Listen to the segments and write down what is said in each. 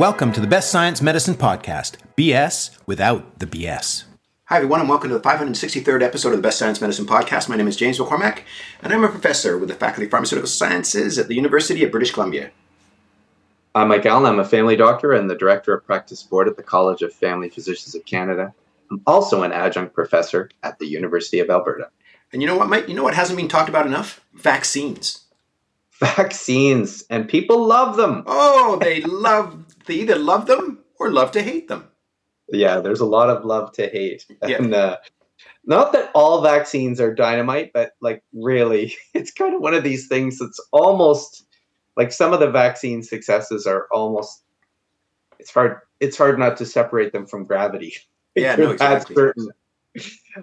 Welcome to the Best Science Medicine Podcast, BS without the BS. Hi, everyone, and welcome to the 563rd episode of the Best Science Medicine Podcast. My name is James McCormack, and I'm a professor with the Faculty of Pharmaceutical Sciences at the University of British Columbia. I'm Mike Allen. I'm a family doctor and the director of practice board at the College of Family Physicians of Canada. I'm also an adjunct professor at the University of Alberta. And you know what, Mike? You know what hasn't been talked about enough? Vaccines. Vaccines, and people love them. Oh, they love, they either love them or love to hate them. Yeah, there's a lot of love to hate. Yeah. And uh, not that all vaccines are dynamite, but like really, it's kind of one of these things that's almost like some of the vaccine successes are almost it's hard it's hard not to separate them from gravity. Yeah, no, That's exactly. certain.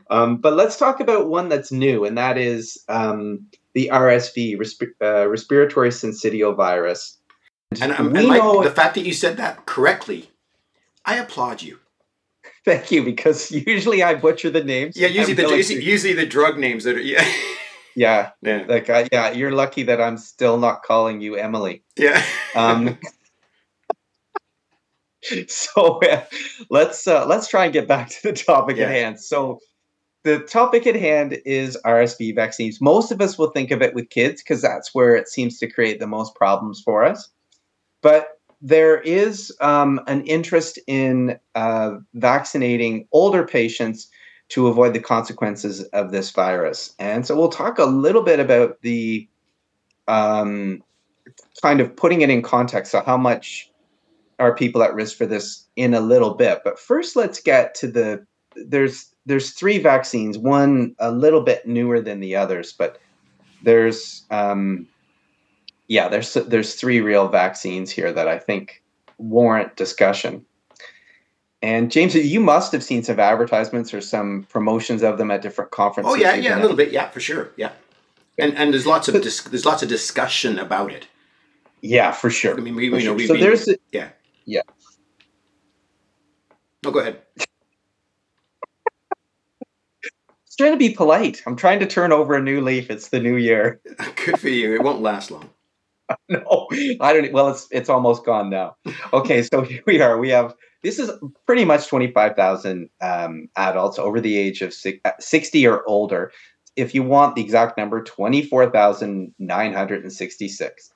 Um, but let's talk about one that's new, and that is um, the RSV, resp- uh, respiratory syncytial virus. And, um, We and the fact that you said that correctly, I applaud you. Thank you, because usually I butcher the names. Yeah, usually the usually, usually the drug names that are yeah, yeah, yeah, like uh, yeah, you're lucky that I'm still not calling you Emily. yeah. Um, so uh, let's uh, let's try and get back to the topic at hand. So the topic at hand is RSV vaccines. Most of us will think of it with kids because that's where it seems to create the most problems for us. But there is um, an interest in uh, vaccinating older patients to avoid the consequences of this virus. And so we'll talk a little bit about the um, kind of putting it in context. So, how much are people at risk for this in a little bit? But first, let's get to the there's there's three vaccines. One a little bit newer than the others, but there's um, yeah, there's there's three real vaccines here that I think warrant discussion. And James, you must have seen some advertisements or some promotions of them at different conferences. Oh yeah, yeah, a little bit, yeah, for sure, yeah. And and there's lots of dis- there's lots of discussion about it. Yeah, for sure. I mean, we, For you know, we've so been- there's yeah, Yeah. No, go ahead. trying to be polite. I'm trying to turn over a new leaf. It's the new year. Good for you. It won't last long. no, I don't. Well, it's it's almost gone now. Okay, so here we are. We have this is pretty much twenty five thousand um, adults over the age of six, uh, sixty or older. If you want the exact number, twenty four thousand nine hundred and sixty six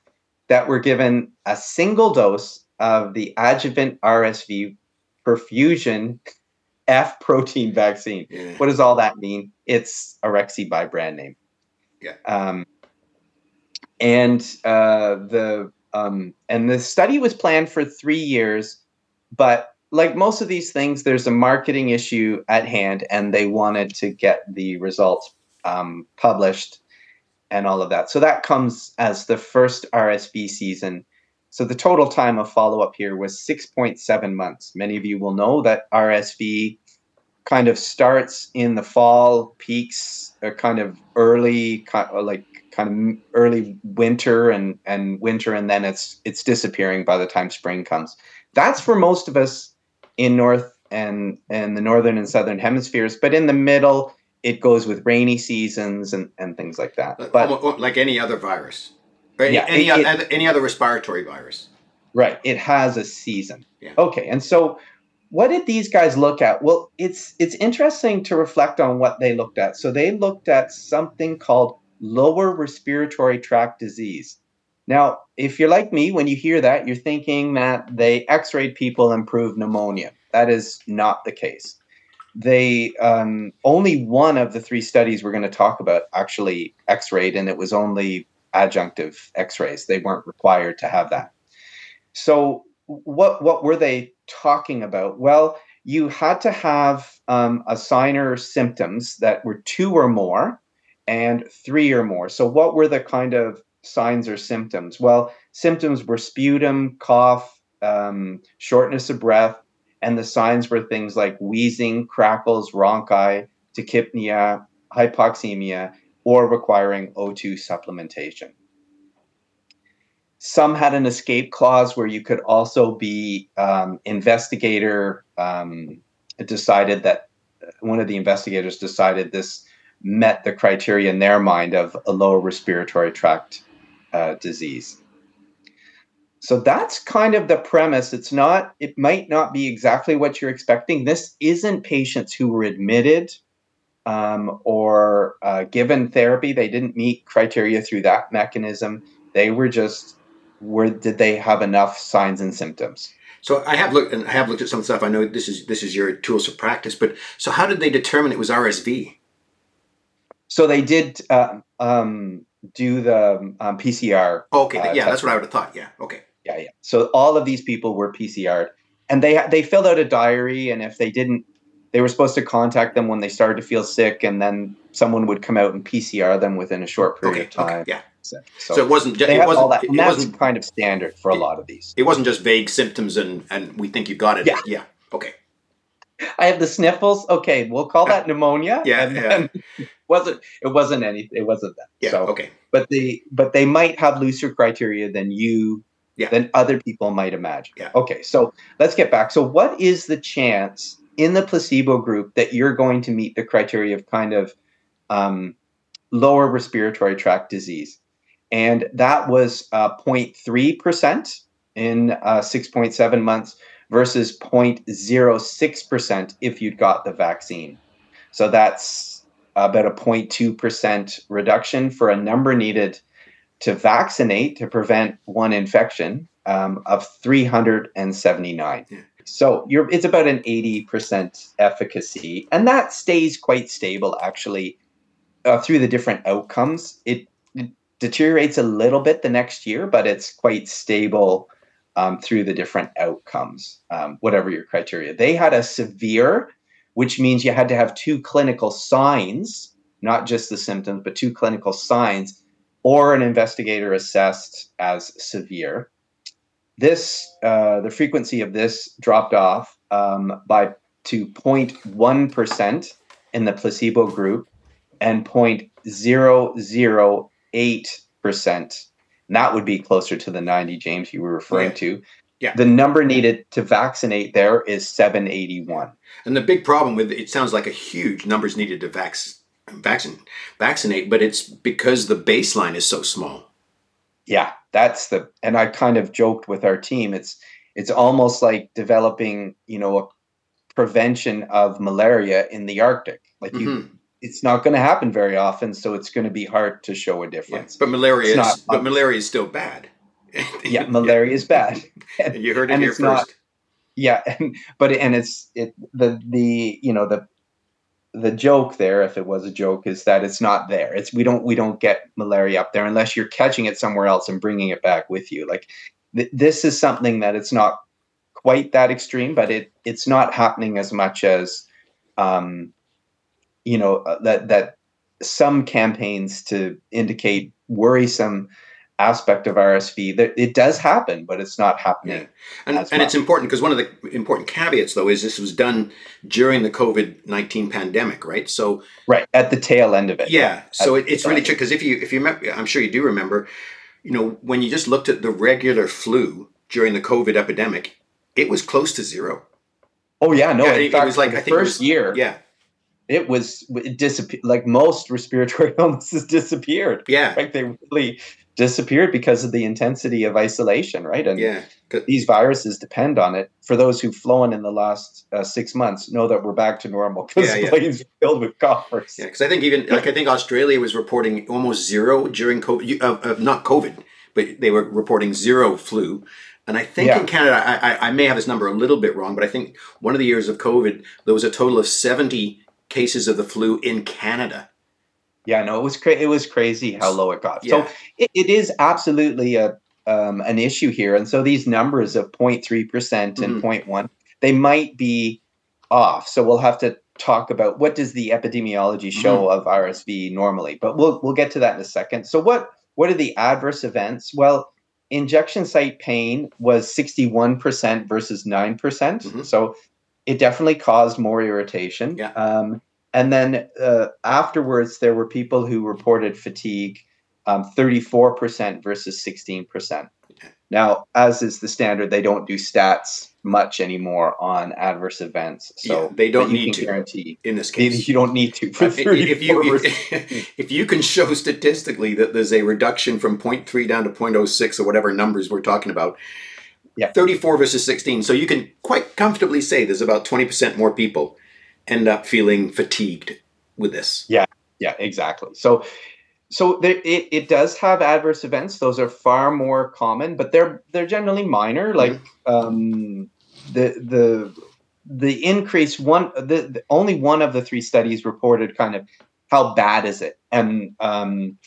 that were given a single dose of the adjuvant RSV prefusion F protein vaccine. Yeah. What does all that mean? It's Arexvy by brand name. Yeah. Um, and uh, the um, and the study was planned for three years, but like most of these things, there's a marketing issue at hand, and they wanted to get the results um, published and all of that. So that comes as the first RSV season. So the total time of follow up here was 6.7 months. Many of you will know that RSV kind of starts in the fall, peaks are kind of early, like kind of early winter and and winter, and then it's it's disappearing by the time spring comes. That's for most of us in North and and the northern and southern hemispheres, but in the middle, it goes with rainy seasons and and things like that. Like, But like any other virus, any Yeah, any, it- other, any other respiratory virus. Right. It has a season. Yeah. Okay. And so what did these guys look at? Well, it's it's interesting to reflect on what they looked at. So they looked at something called lower respiratory tract disease. Now, if you're like me, when you hear that, you're thinking that they x-rayed people and proved pneumonia. That is not the case. They um, only one of the three studies we're going to talk about actually x-rayed, and it was only adjunctive x-rays. They weren't required to have that. So what what were they talking about? Well, you had to have um, a sign or symptoms that were two or more and three or more. So what were the kind of signs or symptoms? Well, symptoms were sputum, cough, um, shortness of breath, and the signs were things like wheezing, crackles, rhonchi, tachypnea, hypoxemia, or requiring O2 supplementation. Some had an escape clause where you could also be um, investigator um, decided that one of the investigators decided this met the criteria in their mind of a lower respiratory tract uh, disease. so that's kind of the premise. It's not, it might not be exactly what you're expecting. This isn't patients who were admitted um, or uh, given therapy. They didn't meet criteria through that mechanism. They were just, were did they have enough signs and symptoms? So I have looked and I have looked at some stuff. I know this is this is your tools of practice, but so how did they determine it was RSV? So they did uh, um, do the um, PCR. Oh, okay, uh, yeah, that's what I would have thought. Yeah, okay. Yeah, yeah. So all of these people were PCR'd, and they they filled out a diary, and if they didn't, they were supposed to contact them when they started to feel sick, and then someone would come out and PCR them within a short period okay, of time. Okay, yeah. So, so, it wasn't. Just, it wasn't. That, it wasn't kind of standard for a lot of these. It wasn't just vague symptoms and and we think you got it. Yeah. Yeah. Okay. I have the sniffles. Okay, we'll call that pneumonia. Yeah. yeah. It wasn't. It wasn't any It wasn't that. Yeah. So, okay. But they but they might have looser criteria than you. Yeah. Than other people might imagine. Yeah. Okay. So let's get back. So what is the chance in the placebo group that you're going to meet the criteria of kind of um, lower respiratory tract disease? and that was uh, 0.3% in uh, 6.7 months versus 0.06% if you'd got the vaccine. So that's about a 0.2% reduction for a number needed to vaccinate to prevent one infection um, of 379. Yeah. So it's about an 80% efficacy, and that stays quite stable actually uh, through the different outcomes. It deteriorates a little bit the next year, but it's quite stable um, through the different outcomes, um, whatever your criteria. They had a severe, which means you had to have two clinical signs, not just the symptoms, but two clinical signs, or an investigator assessed as severe. This, uh, the frequency of this dropped off um, by to 0.1% in the placebo group and 0.00 8%. And that would be closer to the 90, James, you were referring Right. to. Yeah. The number needed to vaccinate there is 781. And the big problem with it, sounds like a huge numbers needed to vac- vaccine, vaccinate, but it's because the baseline is so small. Yeah, that's the and I kind of joked with our team. It's it's almost like developing, you know, a prevention of malaria in the Arctic. Like you Mhm. It's not going to happen very often, so it's going to be hard to show a Yeah. difference. But malaria It's is but malaria is still bad. Yeah, malaria is bad. And- You heard it here it's not- first. yeah and but and it's it the the you know the the joke there if it was a joke is that it's not there it's we don't we don't get malaria up there unless you're catching it somewhere else and bringing it back with you like th- this is something that it's not quite that extreme but it it's not happening as much as um you know uh, that that some campaigns to indicate worrisome aspect of RSV that it does happen but it's not happening And, as and it's important because one of the important caveats, though, is this was done during the COVID nineteen pandemic, right? So right at the tail end of it yeah, so it, it's really tricky because if you if you remember, I'm sure you do remember, you know, when you just looked at the regular flu during the COVID epidemic, it was close to zero. Oh yeah, no. Yeah, in it- it was like- I think it first was- year, Yeah, it was it disappeared. Like most respiratory illnesses disappeared. yeah, Like they really disappeared because of the intensity of isolation, right? And yeah. these viruses depend on it. For those who've flown in the last uh, six months, know that we're back to normal because Yeah, yeah. planes filled with coughers. Yeah, because I think even like I think Australia was reporting almost zero during COVID, uh, uh, not COVID, but they were reporting zero flu. And I think Yeah. in Canada, I, I, I may have this number a little bit wrong, but I think one of the years of COVID, there was a total of seventy cases of the flu in Canada. Yeah, no, it was cra- it was crazy how low it got. Yeah. So it, it is absolutely a um, an issue here, and so these numbers of 0.3 percent and Mhm. 0.1, they might be off. So we'll have to talk about what does the epidemiology show of RSV normally, but we'll we'll get to that in a second. So what what are the adverse events? Well, injection site pain was 61 percent versus nine percent. Mhm. So it definitely caused more irritation. Yeah. Um, and then uh, afterwards, there were people who reported fatigue, um, 34% versus 16%. Now, as is the standard, they don't do stats much anymore on adverse events. So Yeah, they don't need to. guarantee In this case. you don't need to. If, if you if, if you can show statistically that there's a reduction from 0.3 down to 0.06 or whatever numbers we're talking about, Yeah. 34 versus 16, so you can quite comfortably say there's about 20% more people end up feeling fatigued with this. Yeah, Yeah, exactly. So, so there, it, it does have adverse events. Those are far more common, but they're they're generally minor. Like um, the the the increase one the, the only one of the three studies reported kind of how bad is it, and um,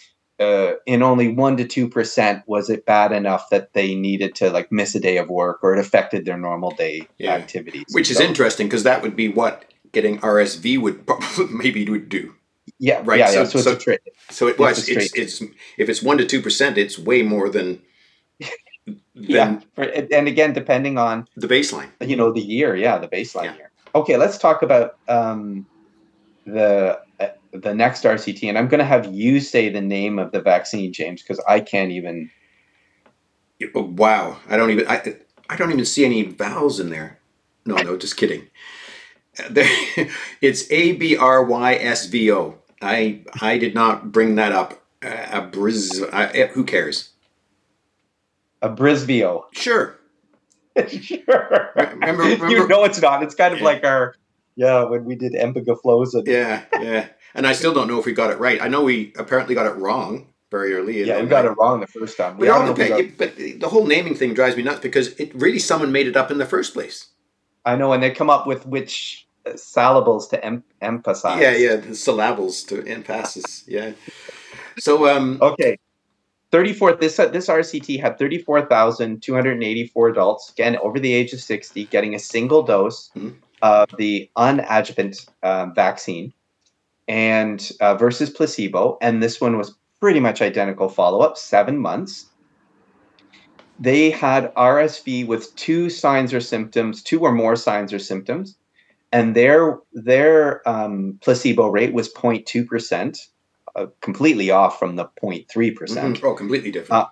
uh, in only one to two percent was it bad enough that they needed to like miss a day of work or it affected their normal day Yeah. activities. Which is So- interesting because that would be what getting RSV would probably maybe would do. Yeah, Right, Yeah, so- yeah. So, so- it's. So it was. It's, straight- it's if it's one to two percent, it's way more than than Yeah, and again, depending on the baseline. you know the year yeah the baseline Yeah. year okay let's talk about um, the the next rct and i'm going to have you say the name of the vaccine james because i can't even Oh, wow, I don't even I, I don't even see any vowels in there. No, no, just kidding. There, it's A B R Y S V O. I I did not bring that up. Uh, a briz, I, eh, who cares? a brisvio Sure. sure Remember- you know it's not it's kind of like our yeah when we did empagafloza Yeah, yeah. And I still don't know if we got it right. I know we apparently got it wrong very early. yeah we got I- it wrong the first time We- don't all we the, got- but the whole naming thing drives me nuts because it really someone made it up in the first place. i know and they come up with which uh, syllables to em- emphasize Yeah, yeah, the syllables to emphasis. Yeah. So um, Okay. 34 this uh, this RCT had 34,284 adults again over the age of 60 getting a single dose Mhm. of the unadjuvant um, vaccine and uh, versus placebo and this one was pretty much identical follow up 7 months they had RSV with two signs or symptoms two or more signs or symptoms and their their um, placebo rate was 0.2 percent uh, completely off from the 0.3 percent. mhm. oh, completely different. Uh,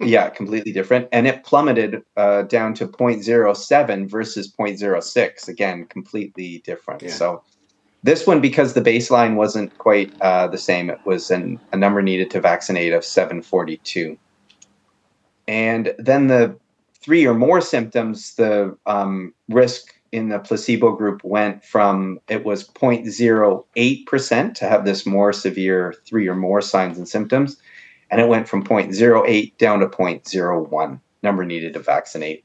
yeah, completely different, and it plummeted uh, down to 0.07 versus 0.06. Again, completely different. Yeah. So this one, because the baseline wasn't quite uh, the same, it was an, a number needed to vaccinate of 742. And then the three or more symptoms, the um, risk in the placebo group went from it was 0.08% to have this more severe three or more signs and symptoms, and it went from 0.08 down to 0.01 number needed to vaccinate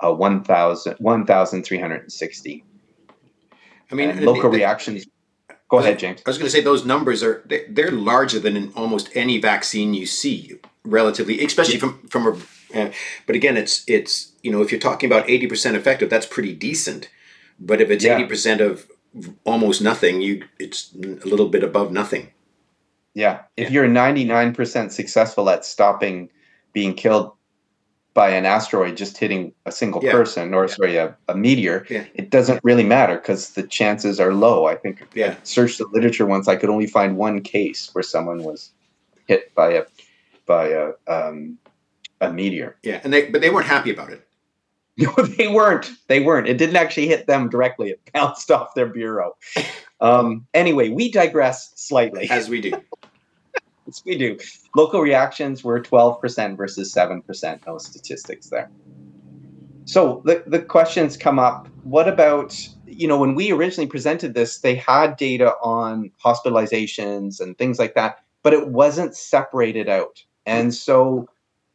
uh, 1,000 1,360. I mean, and local the- reactions. Go ahead, James. I was going to say those numbers are they- they're larger than in almost any vaccine you see, relatively, especially from from a. Uh, but again, it's it's you know if you're talking about eighty percent effective, that's pretty decent. But if it's Yeah. eighty percent of almost nothing, you it's a little bit above nothing. Yeah. If Yeah. you're 99% successful at stopping being killed by an asteroid just hitting a single Yeah. person or Yeah. sorry a, a meteor Yeah. it doesn't really matter because the chances are low i think Yeah. searched the literature once i could only find one case where someone was hit by a by a um, a meteor Yeah, and they but they weren't happy about it. no they weren't they weren't it didn't actually hit them directly it bounced off their bureau um, anyway we digress slightly As we do. Yes, we do. Local reactions were 12% versus 7%. No statistics there. So the, the questions come up what about, you know, when we originally presented this, they had data on hospitalizations and things like that, but it wasn't separated out. And so,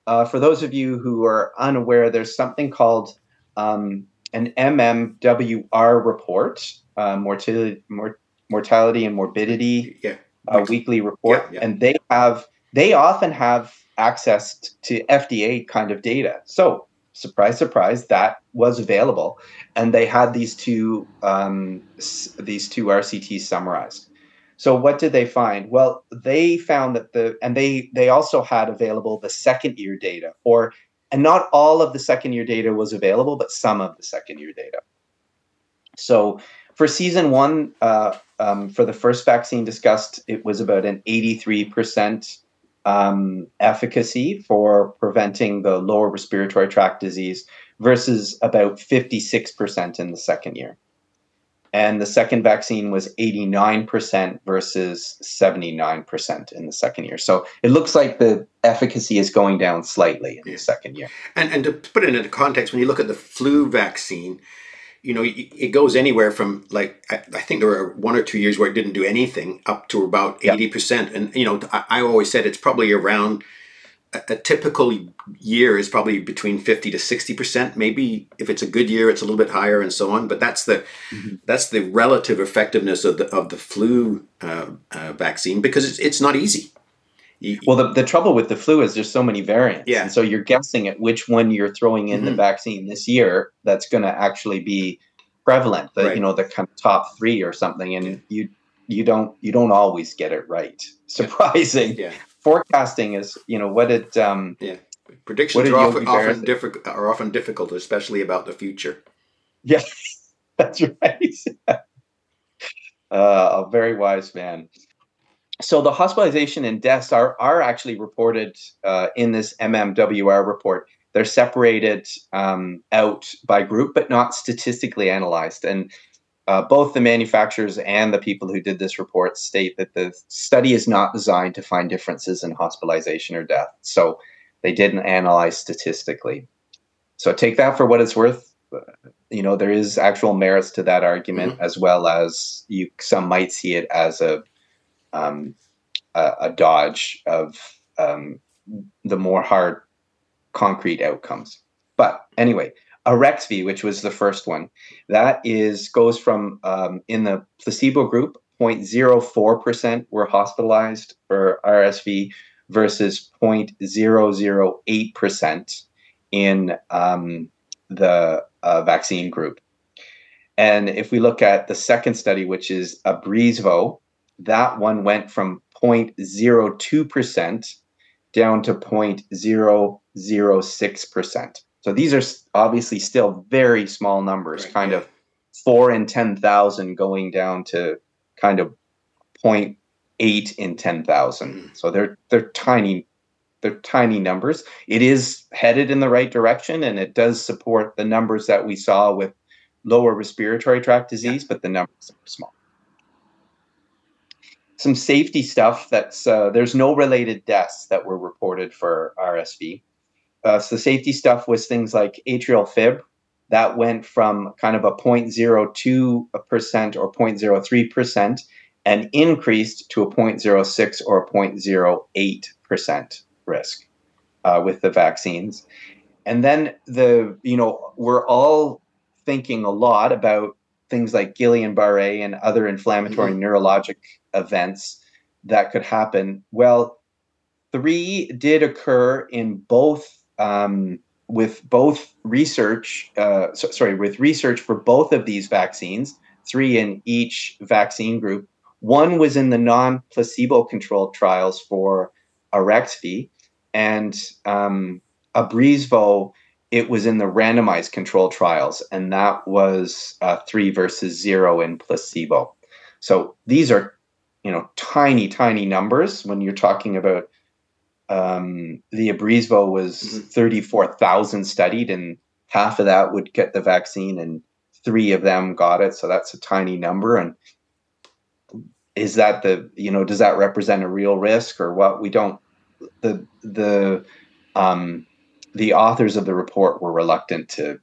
uh, for those of you who are unaware, there's something called um, an MMWR report, uh, mortality, mor- mortality and morbidity Yeah. A weekly report, Yeah, yeah. and they have they often have access to FDA kind of data. So surprise, surprise, that was available, and they had these two um, s- these two RCTs summarized. So what did they find? Well, they found that the and they they also had available the second year data, or and not all of the second year data was available, but some of the second year data. So for season one, uh, um, for the first vaccine discussed, it was about an 83% um, efficacy for preventing the lower respiratory tract disease versus about 56% in the second year. And the second vaccine was 89% versus 79% in the second year. So it looks like the efficacy is going down slightly in yeah. the second year. And, and to put it into context, when you look at the flu vaccine, you know, it goes anywhere from like I, I, think there were one or two years where it didn't do anything up to about eighty percent. And you know, I, I, always said it's probably around a, a, typical year is probably between fifty to sixty percent. Maybe if it's a good year, it's a little bit higher, and so on. But that's the mm-hmm. that's the relative effectiveness of the of the flu uh, uh, vaccine because it's it's not easy. Well, the, the trouble with the flu is there's so many variants. Yeah. And so you're guessing at which one you're throwing in mm-hmm. the vaccine this year that's going to actually be prevalent, the right. you know the kind of top three or something, and you you don't you don't always get it right. Surprising. Yeah. Forecasting is you know what it um yeah predictions are often, often difficult are often difficult, especially about the future. Yeah, that's right. uh, a very wise man so the hospitalization and deaths are are actually reported uh, in this MMWR report. They're separated um, out by group, but not statistically analyzed. And uh, both the manufacturers and the people who did this report state that the study is not designed to find differences in hospitalization or death. So they didn't analyze statistically. So take that for what it's worth. You know, there is actual merits to that argument, mm-hmm. as well as you some might see it as a um, a, a, dodge of um, the more hard concrete outcomes. But anyway, a Arexvy, which was the first one, that is goes from um, in the placebo group, 0.04% were hospitalized for RSV versus 0.008% in um, the uh, vaccine group. And if we look at the second study, which is a Abrysvo, that one went from 0.02% down to 0.006%. So these are obviously still very small numbers, right, kind of four in 10,000 going down to kind of 0.8 in 10,000. Mm. So they're, they're tiny, they're tiny numbers. It is headed in the right direction and it does support the numbers that we saw with lower respiratory tract disease, yeah. but the numbers are small some safety stuff that's uh, there's no related deaths that were reported for RSV. Uh, so the safety stuff was things like atrial fib that went from kind of a 0.02% or 0.03% and increased to a 0.06 or a 0.08% risk uh, with the vaccines. And then the, you know, we're all thinking a lot about things like Guillain-Barré and other inflammatory mm-hmm. neurologic events that could happen. Well, three did occur in both um, with both research. Uh, so, sorry, with research for both of these vaccines. Three in each vaccine group. One was in the non-placebo controlled trials for Arexvy, and um, Abrysvo it was in the randomized control trials, and that was uh, three versus zero in placebo. So these are, you know, tiny, tiny numbers when you're talking about um, the Abrysvo was mm-hmm. 34,000 studied, and half of that would get the vaccine, and three of them got it. So that's a tiny number. And is that the, you know, does that represent a real risk or what? We don't, the, the, um, the authors of the report were reluctant to,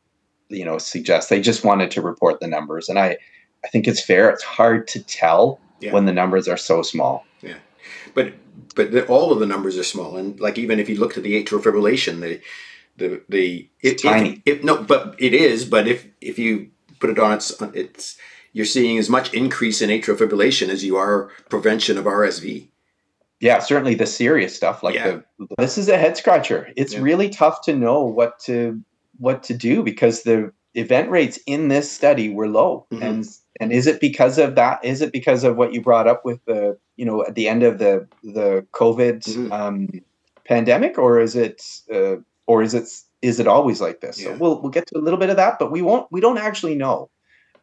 you know, suggest they just wanted to report the numbers, and I, I think it's fair. It's hard to tell yeah. when the numbers are so small. Yeah, but but the, all of the numbers are small, and like even if you looked at the atrial fibrillation, the the the it's it, tiny. If, if, no, but it is. But if if you put it on its it's you're seeing as much increase in atrial fibrillation as you are prevention of RSV yeah, certainly the serious stuff like yeah. the this is a head scratcher. It's yeah. really tough to know what to what to do because the event rates in this study were low. Mm-hmm. And and is it because of that? Is it because of what you brought up with the you know at the end of the the COVID mm-hmm. um, pandemic, or is it uh, or is it is it always like this? Yeah. So we'll we'll get to a little bit of that, but we won't we don't actually know.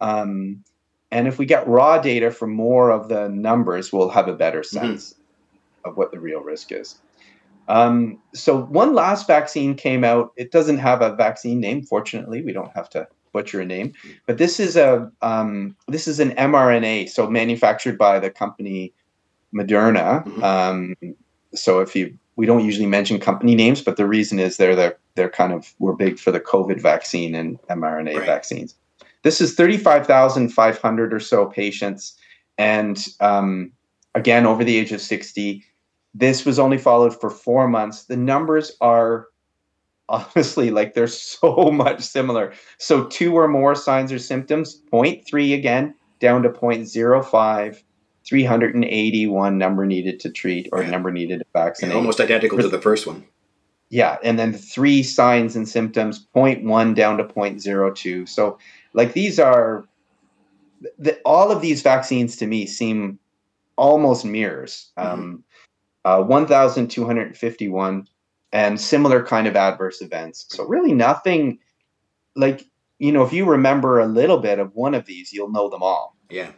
Um, and if we get raw data from more of the numbers, we'll have a better mm-hmm. sense. Mm-hmm of what the real risk is. Um, so one last vaccine came out. It doesn't have a vaccine name, fortunately. We don't have to butcher a name, but this is a um, this is an mRNA, so manufactured by the company Moderna. Mm-hmm. Um, so if you we don't usually mention company names, but the reason is they're the, they're kind of we're big for the COVID vaccine and mRNA right. vaccines. This is thirty five thousand five hundred or so patients, and um, again over the age of sixty. This was only followed for four months. The numbers are honestly like they're so much similar. So two or more signs or symptoms, 0.3 again, down to 0.05, 381 number needed to treat or yeah. number needed to vaccinate. Yeah, almost identical to the first one. Yeah, and then three signs and symptoms, 0.1 down to 0.02. So like these are the, all of these vaccines to me seem almost mirrors. Mm-hmm. Um, uh, 1,251 and similar kind of adverse events. So really nothing like you know if you remember a little bit of one of these, you'll know them all. Yeah.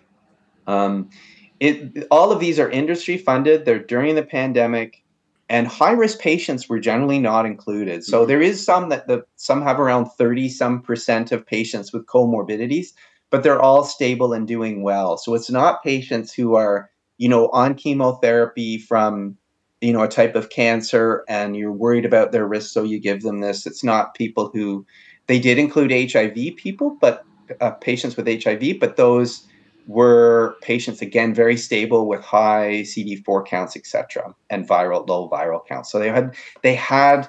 Um, it all of these are industry funded. They're during the pandemic, and high risk patients were generally not included. So mm-hmm. there is some that the some have around thirty some percent of patients with comorbidities, but they're all stable and doing well. So it's not patients who are you know on chemotherapy from you know a type of cancer and you're worried about their risk so you give them this. It's not people who they did include hiv people but uh, patients with hiv but those were patients again very stable with high cd4 counts etc and viral low viral counts. So they had they had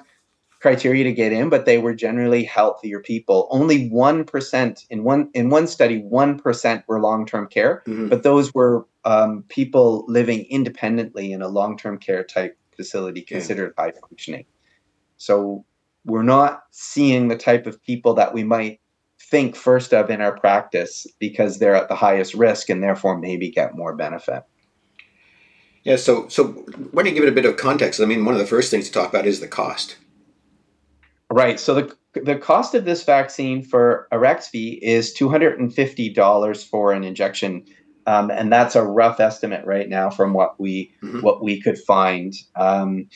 criteria to get in but they were generally healthier people. Only 1% in one in one study 1% were long-term care mm-hmm. but those were um, people living independently in a long-term care type facility considered yeah. high functioning. So we're not seeing the type of people that we might think first of in our practice because they're at the highest risk and therefore maybe get more benefit. Yeah, so so why don't you give it a bit of context? I mean, one of the first things to talk about is the cost. Right. So the the cost of this vaccine for Arexvy is two hundred and fifty dollars for an injection um, and that's a rough estimate right now from what we mm-hmm. what we could find. Um,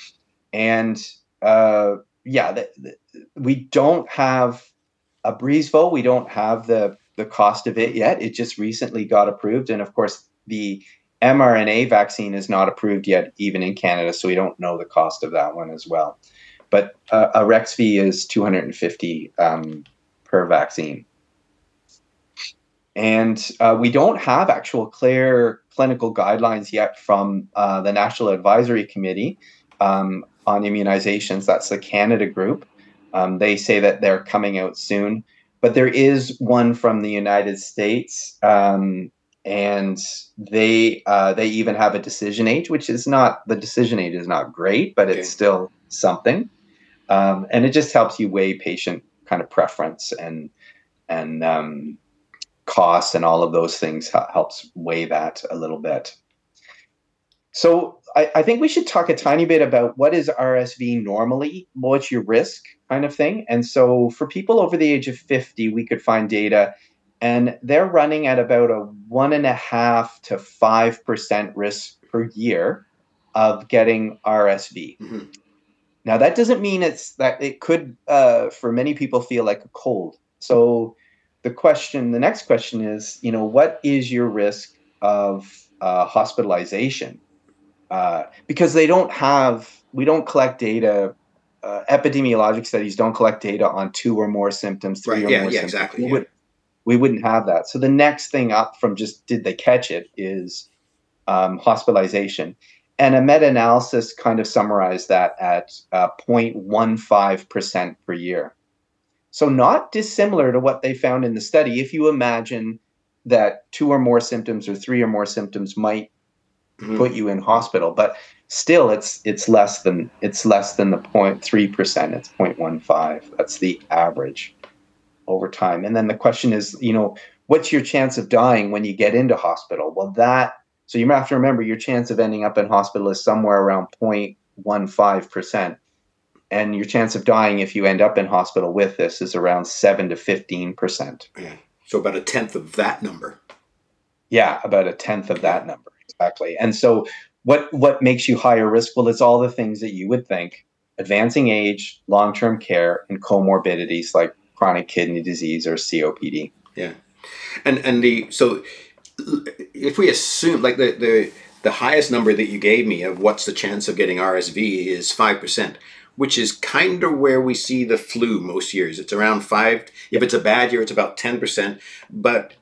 and uh, yeah, the, the, we don't have a Abrysvo. We don't have the the cost of it yet. It just recently got approved, and of course the mRNA vaccine is not approved yet, even in Canada, so we don't know the cost of that one as well. But uh, Arexvy is 250 um, per vaccine. And uh, we don't have actual clear clinical guidelines yet from uh, the National Advisory Committee um, on Immunizations. That's the Canada group. Um, they say that they're coming out soon. But there is one from the United States, um, and they uh, they even have a decision age, which is not the decision age is not great, but it's okay. still something. Um, and it just helps you weigh patient kind of preference and and costs and all of those things helps weigh that a little bit. So I, I, think we should talk a tiny bit about what is RSV normally, what's your risk kind of thing. And so for people over the age of 50, we could find data and they're running at about a one and a half to five percent risk per year of getting RSV. Mm-hmm. Now that doesn't mean it's that it could uh, for many people feel like a cold. So the question, the next question is, you know, what is your risk of uh, hospitalization? Uh, because they don't have, we don't collect data. Uh, epidemiologic studies don't collect data on two or more symptoms, three right, or yeah, more yeah, symptoms. Exactly, we, yeah. would, we wouldn't have that. So the next thing up from just did they catch it is um, hospitalization. And a meta analysis kind of summarized that at uh, 0.15% per year. So, not dissimilar to what they found in the study. If you imagine that two or more symptoms or three or more symptoms might mm-hmm. put you in hospital, but still it's it's less than it's less than the 0.3 percent. It's 0.15. That's the average over time. And then the question is, you know, what's your chance of dying when you get into hospital? Well, that so you have to remember your chance of ending up in hospital is somewhere around 0.15 percent and your chance of dying if you end up in hospital with this is around 7 to 15%. Yeah. So about a tenth of that number. Yeah, about a tenth of that number. Exactly. And so what what makes you higher risk? Well, it's all the things that you would think: advancing age, long term care, and comorbidities like chronic kidney disease or COPD. Yeah, and and the so if we assume like the the the highest number that you gave me of what's the chance of getting RSV is five percent, which is kind of where we see the flu most years. It's around five. If it's a bad year, it's about ten percent, but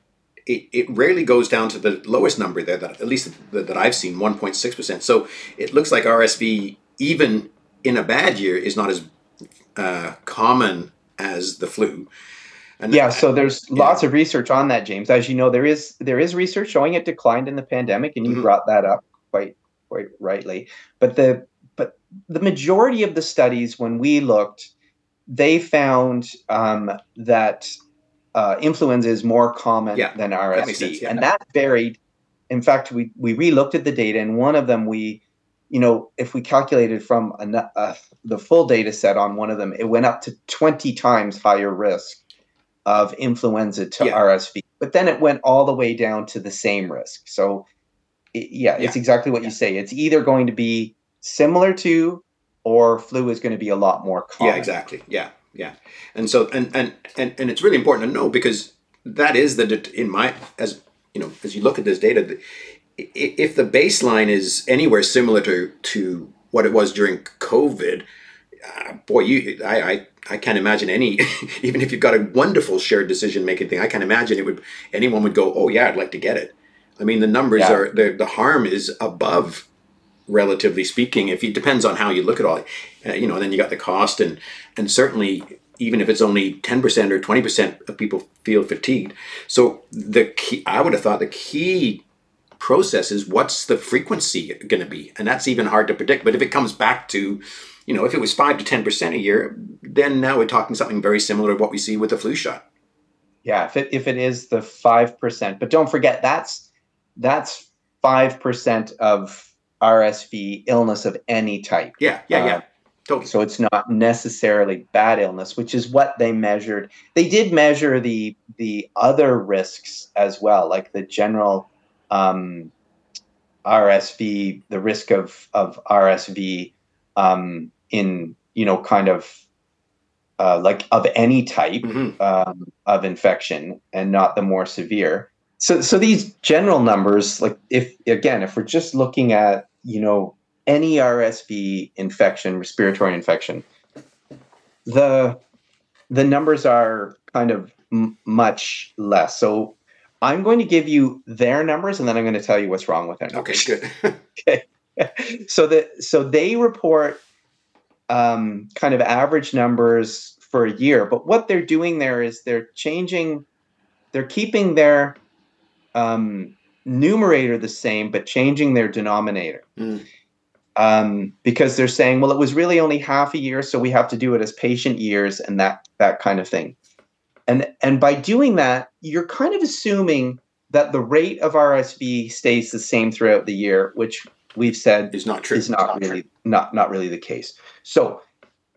it, it rarely goes down to the lowest number there that at least that, that I've seen 1.6%. So it looks like RSV even in a bad year is not as uh, common as the flu. And yeah, so there's yeah. lots of research on that, James. As you know, there is there is research showing it declined in the pandemic, and you mm-hmm. brought that up quite quite rightly. But the but the majority of the studies, when we looked, they found um, that uh, influenza is more common yeah, than RSV, that yeah. and that varied. In fact, we we relooked at the data, and one of them we, you know, if we calculated from a, uh, the full data set on one of them, it went up to twenty times higher risk of influenza to yeah. RSV, but then it went all the way down to the same risk. So, it, yeah, it's exactly what you say. It's either going to be similar to, or flu is going to be a lot more common. Yeah, exactly. Yeah yeah and so and and and, and it's really important to know because that is the in my as you know as you look at this data if the baseline is anywhere similar to to what it was during covid uh, boy you I, I I can't imagine any, even if you've got a wonderful shared decision making thing. I can't imagine it would anyone would go, oh yeah, I'd like to get it. I mean, the numbers yeah. are the the harm is above relatively speaking. If it depends on how you look at all, uh, you know, then you got the cost and and certainly even if it's only 10% or 20% of people feel fatigued. So the key, I would have thought the key process is what's the frequency going to be? And that's even hard to predict. But if it comes back to, you know, if it was 5 to 10% a year, then now we're talking something very similar to what we see with the flu shot. Yeah, if it, if it is the 5%, but don't forget that's that's 5% of RSV illness of any type. Yeah, yeah, yeah. Uh, totally. So it's not necessarily bad illness, which is what they measured. They did measure the the other risks as well, like the general um, RSV, the risk of of RSV um, in you know kind of uh, like of any type mm-hmm. um, of infection and not the more severe. So, so these general numbers, like if again, if we're just looking at you know any RSV infection, respiratory infection, the the numbers are kind of m- much less. So I'm going to give you their numbers, and then I'm going to tell you what's wrong with their numbers. Okay, good. okay. so that so they report um, kind of average numbers for a year, but what they're doing there is they're changing, they're keeping their um, numerator the same, but changing their denominator. Mm. Um, because they're saying, well, it was really only half a year, so we have to do it as patient years and that that kind of thing. And and by doing that, you're kind of assuming that the rate of RSV stays the same throughout the year, which we've said is not true. Is not, not really true. not not really the case. So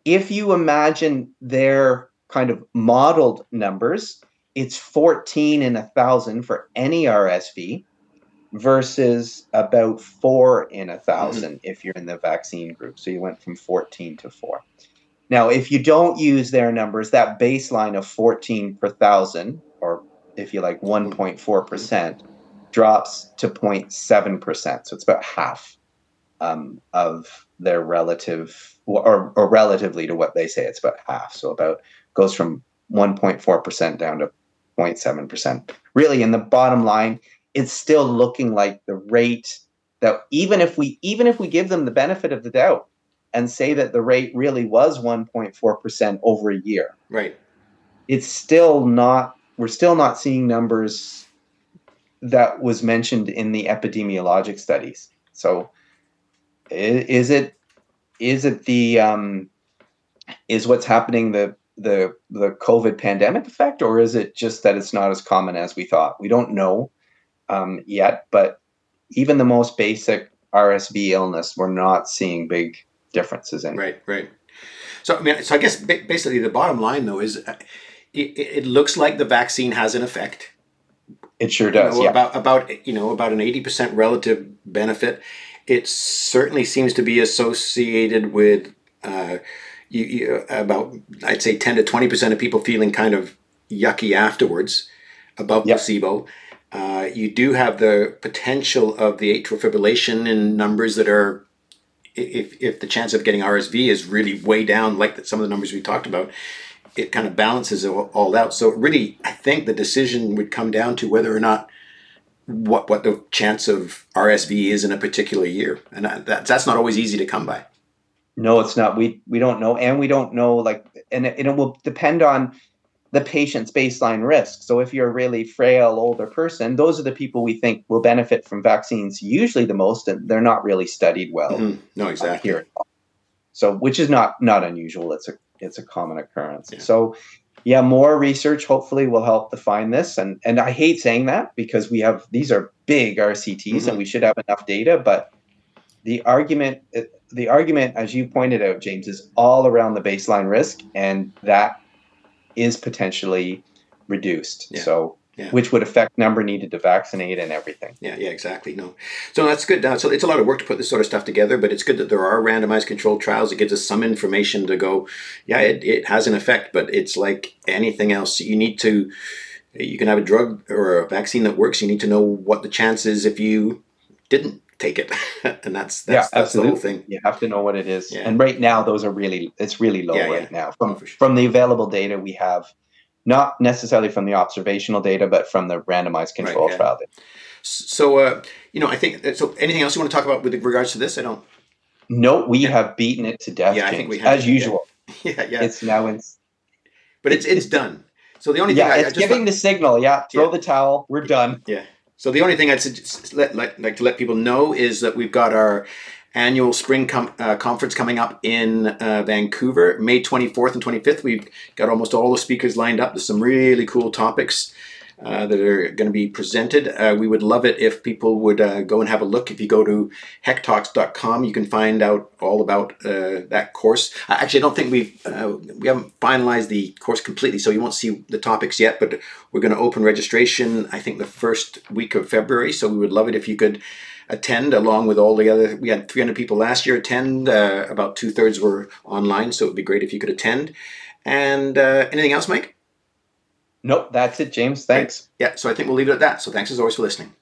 if you imagine their kind of modeled numbers, it's 14 in a thousand for any RSV versus about four in a 1000 mm-hmm. if you're in the vaccine group. So you went from 14 to four. Now, if you don't use their numbers, that baseline of 14 per thousand, or if you like 1.4%, drops to 0.7%. So it's about half um, of their relative, or, or relatively to what they say, it's about half. So about goes from 1.4% down to 0.7%. Really, in the bottom line, it's still looking like the rate that even if we even if we give them the benefit of the doubt and say that the rate really was 1.4% over a year. Right. It's still not we're still not seeing numbers that was mentioned in the epidemiologic studies. So is it is it the um, is what's happening the the the COVID pandemic effect, or is it just that it's not as common as we thought? We don't know um, yet, but even the most basic RSV illness, we're not seeing big differences in. Right, right. So I mean, so I guess basically the bottom line though is, uh, it, it looks like the vaccine has an effect. It sure does. You know, yeah. About about you know about an eighty percent relative benefit, it certainly seems to be associated with uh, you, you, about I'd say ten to twenty percent of people feeling kind of yucky afterwards above Yep. placebo. Uh, you do have the potential of the atrial fibrillation in numbers that are, if, if the chance of getting RSV is really way down, like some of the numbers we talked about, it kind of balances it all out. So really, I think the decision would come down to whether or not what what the chance of RSV is in a particular year, and that, that's that's not always easy to come by. No, it's not. We we don't know, and we don't know like, and it, and it will depend on the patient's baseline risk. So if you're a really frail older person, those are the people we think will benefit from vaccines usually the most, and they're not really studied well Mhm. No, uh, exactly. here. at all. So which is not not unusual. It's a it's a common occurrence. Yeah. So yeah, more research hopefully will help define this. And and I hate saying that because we have these are big RCTs Mhm. and we should have enough data, but the argument the argument as you pointed out james is all around the baseline risk and that is potentially reduced Yeah. so Yeah. which would affect number needed to vaccinate and everything Yeah, yeah, exactly. No, so that's good. Uh, so it's a lot of work to put this sort of stuff together, but it's good that there are randomized controlled trials. It gives us some information to go, yeah, it, it has an effect, but it's like anything else. You need to, you can have a drug or a vaccine that works. You need to know what the chance is if you didn't take it, and that's that's, yeah that's the whole thing. you have to know what it is Yeah. and right now those are really it's really low Yeah, right now from Oh, sure. from the available data we have not necessarily from the observational data but from the randomized control yeah. trial data. So, uh, you know, I think so. Anything else you want to talk about with regards to this? I don't. no we have beaten it to death Yeah, I think we have, as yeah. usual Yeah, yeah, it's now in but it's it's done. So the only yeah thing I, I it's just giving the signal yeah throw Yeah. the towel we're done Yeah. So the only thing I'd suggest, let, like, like to let people know is that we've got our annual spring com- uh, conference coming up in uh, Vancouver, May 24th and 25th. We've got almost all the speakers lined up. There's some really cool topics uh, that are going to be presented. Uh, we would love it if people would uh, go and have a look. If you go to hecktalks.com, you can find out all about uh, that course. Uh, Actually, I don't think we've we haven't finalized the course completely, so you won't see the topics yet. But we're going to open registration. I think the first week of February. So we would love it if you could attend along with all the other. We had 300 people last year attend. Uh, about two thirds were online, so it would be great if you could attend. And uh, anything else, Mike? Nope that's it james thanks Yeah. So I think we'll leave it at that. So thanks as always for listening.